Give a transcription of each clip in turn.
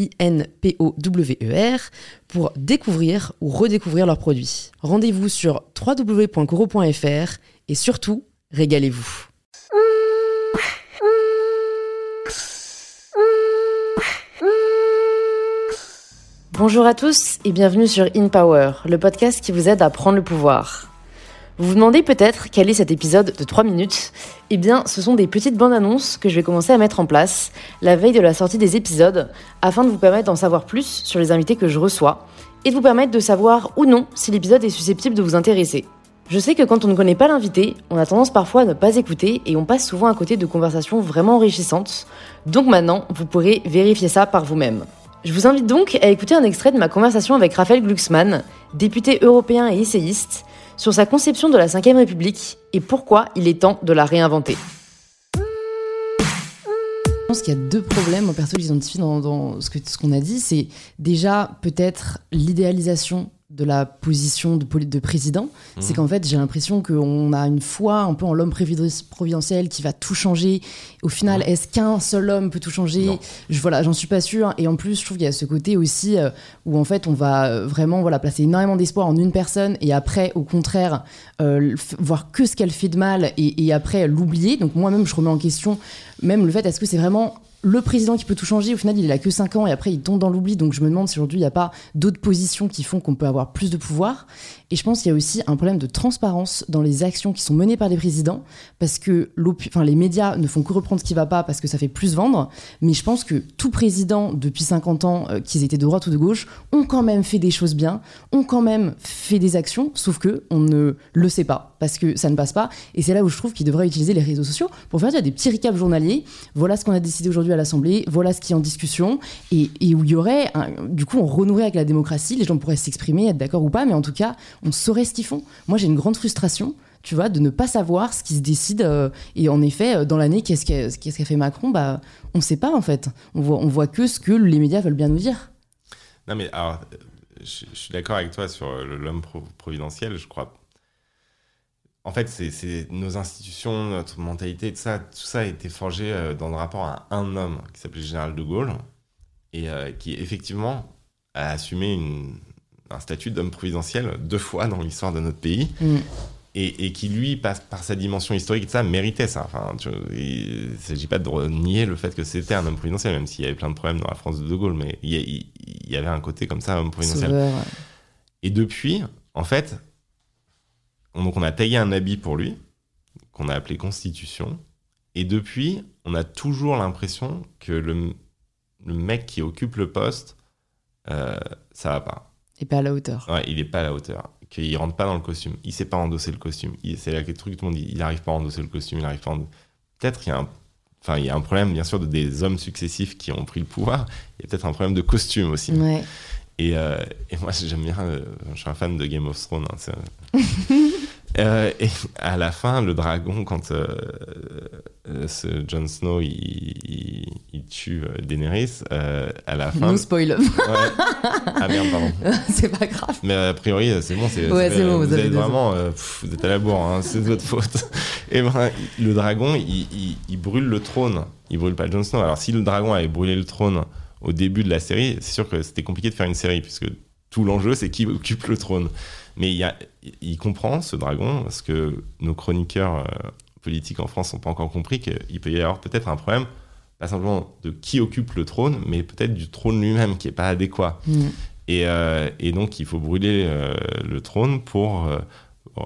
I-N-P-O-W-E-R, pour découvrir ou redécouvrir leurs produits. Rendez-vous sur www.coro.fr et surtout, régalez-vous. Bonjour à tous et bienvenue sur In Power, le podcast qui vous aide à prendre le pouvoir. Vous vous demandez peut-être quel est cet épisode de 3 minutes? Eh bien, ce sont des petites bandes annonces que je vais commencer à mettre en place la veille de la sortie des épisodes afin de vous permettre d'en savoir plus sur les invités que je reçois et de vous permettre de savoir ou non si l'épisode est susceptible de vous intéresser. Je sais que quand on ne connaît pas l'invité, on a tendance parfois à ne pas écouter et on passe souvent à côté de conversations vraiment enrichissantes. Donc maintenant, vous pourrez vérifier ça par vous-même. Je vous invite donc à écouter un extrait de ma conversation avec Raphaël Glucksmann, député européen et essayiste, sur sa conception de la Ve République et pourquoi il est temps de la réinventer. Je pense qu'il y a deux problèmes perso j'identifie dans, dans ce qu'on ce a dit. C'est déjà peut-être l'idéalisation de la position de, de président, c'est mmh. qu'en fait j'ai l'impression qu'on a une foi un peu en l'homme providentiel qui va tout changer. Au final, mmh. est-ce qu'un seul homme peut tout changer? Je voilà, j'en suis pas sûre. Et en plus, je trouve qu'il y a ce côté aussi euh, où en fait on va euh, vraiment voilà placer énormément d'espoir en une personne et après, au contraire, euh, voir que ce qu'elle fait de mal et, et après l'oublier. Donc moi-même, je remets en question même le fait est-ce que c'est vraiment le président qui peut tout changer, au final, il a que 5 ans et après, il tombe dans l'oubli. Donc, je me demande si aujourd'hui, il n'y a pas d'autres positions qui font qu'on peut avoir plus de pouvoir. Et je pense qu'il y a aussi un problème de transparence dans les actions qui sont menées par les présidents, parce que les médias ne font que reprendre ce qui ne va pas parce que ça fait plus vendre. Mais je pense que tout président, depuis 50 ans, euh, qu'ils étaient de droite ou de gauche, ont quand même fait des choses bien, ont quand même fait des actions, sauf que on ne le sait pas, parce que ça ne passe pas. Et c'est là où je trouve qu'ils devraient utiliser les réseaux sociaux pour faire des petits recaps journaliers. Voilà ce qu'on a décidé aujourd'hui à l'Assemblée, voilà ce qui est en discussion, et, où il y aurait, du coup, on renouerait avec la démocratie, les gens pourraient s'exprimer, être d'accord ou pas, mais en tout cas, on saurait ce qu'ils font. Moi, j'ai une grande frustration tu vois, de ne pas savoir ce qui se décide. Euh, et en effet, euh, dans l'année, qu'est-ce qu'a fait Macron? Bah, On ne sait pas, en fait. On voit, on voit que ce que les médias veulent bien nous dire. Non, mais alors, je, suis d'accord avec toi sur l'homme providentiel, je crois. En fait, c'est nos institutions, notre mentalité, tout ça, tout ça a été forgé euh, dans le rapport à un homme qui s'appelait Général de Gaulle et qui, effectivement, a assumé une, un statut d'homme providentiel deux fois dans l'histoire de notre pays. Mm. Et, qui, lui, passe par sa dimension historique, ça, méritait ça. Enfin, il ne s'agit pas de nier le fait que c'était un homme providentiel, même s'il y avait plein de problèmes dans la France de De Gaulle, mais il y, avait un côté comme ça, homme providentiel. Et depuis, en fait, donc on a taillé un habit pour lui, qu'on a appelé Constitution, et depuis, on a toujours l'impression que le, mec qui occupe le poste, euh, ça va pas il n'est pas à la hauteur. Ouais, il n'est pas à la hauteur. Qu'il rentre pas dans le costume. Il sait pas endosser le costume. C'est là que le truc, tout le monde dit, il n'arrive pas à endosser le costume, il n'arrive pas Peut-être qu'il y a un Enfin, il y a un problème, bien sûr, de des hommes successifs qui ont pris le pouvoir. Il y a peut-être un problème de costume aussi. Ouais. Et, euh, et, moi, j'aime bien. Euh, je suis un fan de Game of Thrones. Hein, Euh, et à la fin, le dragon, quand euh, euh, ce Jon Snow il, il, tue Daenerys, à la fin. No spoil. Ouais. Ah merde, pardon. c'est pas grave. Mais a priori, c'est bon. C'est, ouais, c'est bon. Vous, vous êtes vraiment, vous êtes à la bourre. Hein, c'est de votre faute. Et ben, le dragon, il, il, brûle le trône. Il brûle pas Jon Snow. Alors, si le dragon avait brûlé le trône au début de la série, c'est sûr que c'était compliqué de faire une série puisque tout l'enjeu, c'est qui occupe le trône. Mais il, y a, il comprend, ce dragon, parce que nos chroniqueurs euh, politiques en France n'ont pas encore compris qu'il peut y avoir peut-être un problème, pas simplement de qui occupe le trône, mais peut-être du trône lui-même qui n'est pas adéquat. Mm. Et, euh, et, donc, il faut brûler euh, le trône pour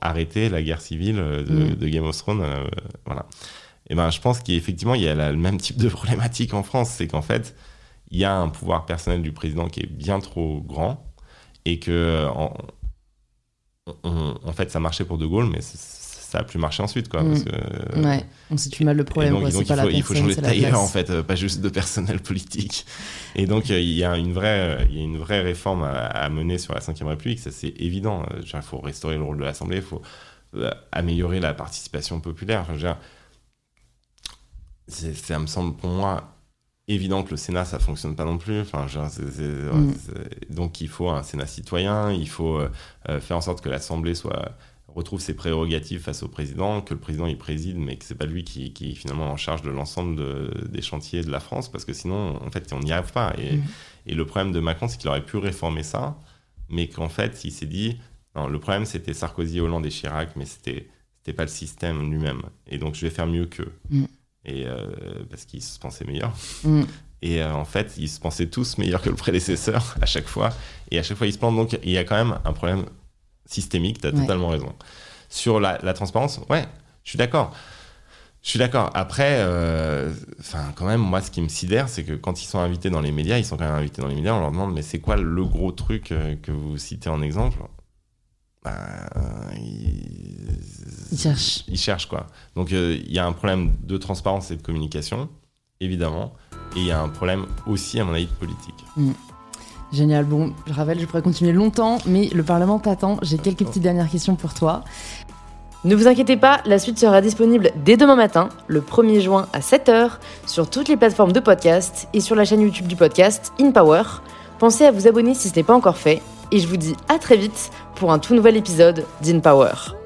arrêter la guerre civile de, Mm. de Game of Thrones. voilà. Et ben, je pense qu'effectivement, il y a la- le même type de problématique en France. C'est qu'en fait, il y a un pouvoir personnel du président qui est bien trop grand et que, en, on- en fait, ça marchait pour De Gaulle, mais ça a plus marché ensuite, quoi. Mm. Parce que, Ouais, on situe mal le problème. donc, quoi. donc pas il, la faut, il faut personne, changer de la tailleur en fait, euh, pas juste de personnel politique. Et donc euh, il y a une vraie, il y a une vraie réforme à, à mener sur la Ve République, ça c'est évident. Euh, Il faut restaurer le rôle de l'Assemblée, il faut améliorer la participation populaire. Enfin, je veux dire, c'est- ça me semble pour moi évident que le Sénat ça fonctionne pas non plus. Enfin, Mm. donc il faut un Sénat citoyen, il faut euh, euh, faire en sorte que l'Assemblée soit retrouve ses prérogatives face au président, que le président il préside, mais que c'est pas lui qui, qui est finalement en charge de l'ensemble de- des chantiers de la France, parce que sinon, en fait, on n'y arrive pas. Et, Mhm. et le problème de Macron, c'est qu'il aurait pu réformer ça, mais qu'en fait, il s'est dit, non, le problème c'était Sarkozy, Hollande et Chirac, mais c'était c'était pas le système lui-même. Et donc, je vais faire mieux qu'eux. Mhm. Et euh, parce qu'ils se pensaient meilleurs. Mm. Et euh, en fait, ils se pensaient tous meilleurs que le prédécesseur à chaque fois. Et à chaque fois, ils se plantent. Donc, il y a quand même un problème systémique. Tu as Ouais. totalement raison. Sur la, la transparence, ouais, je suis d'accord. Je suis d'accord. Après, euh, quand même, moi, ce qui me sidère, c'est que quand ils sont invités dans les médias, ils sont quand même invités dans les médias, on leur demande, mais c'est quoi le gros truc que vous citez en exemple Ben, ils... Ils cherchent. Ils cherchent, quoi. Donc, euh, il y a un problème de transparence et de communication, évidemment. Et il y a un problème aussi, à mon avis, de politique. Génial. Bon, je rappelle, je pourrais continuer longtemps, mais le Parlement t'attend. J'ai quelques petites dernières questions pour toi. Ne vous inquiétez pas, la suite sera disponible dès demain matin, le 1er juin à 7h, sur toutes les plateformes de podcast et sur la chaîne YouTube du podcast InPower. Pensez à vous abonner si ce n'est pas encore fait, et je vous dis à très vite pour un tout nouvel épisode d'InPower.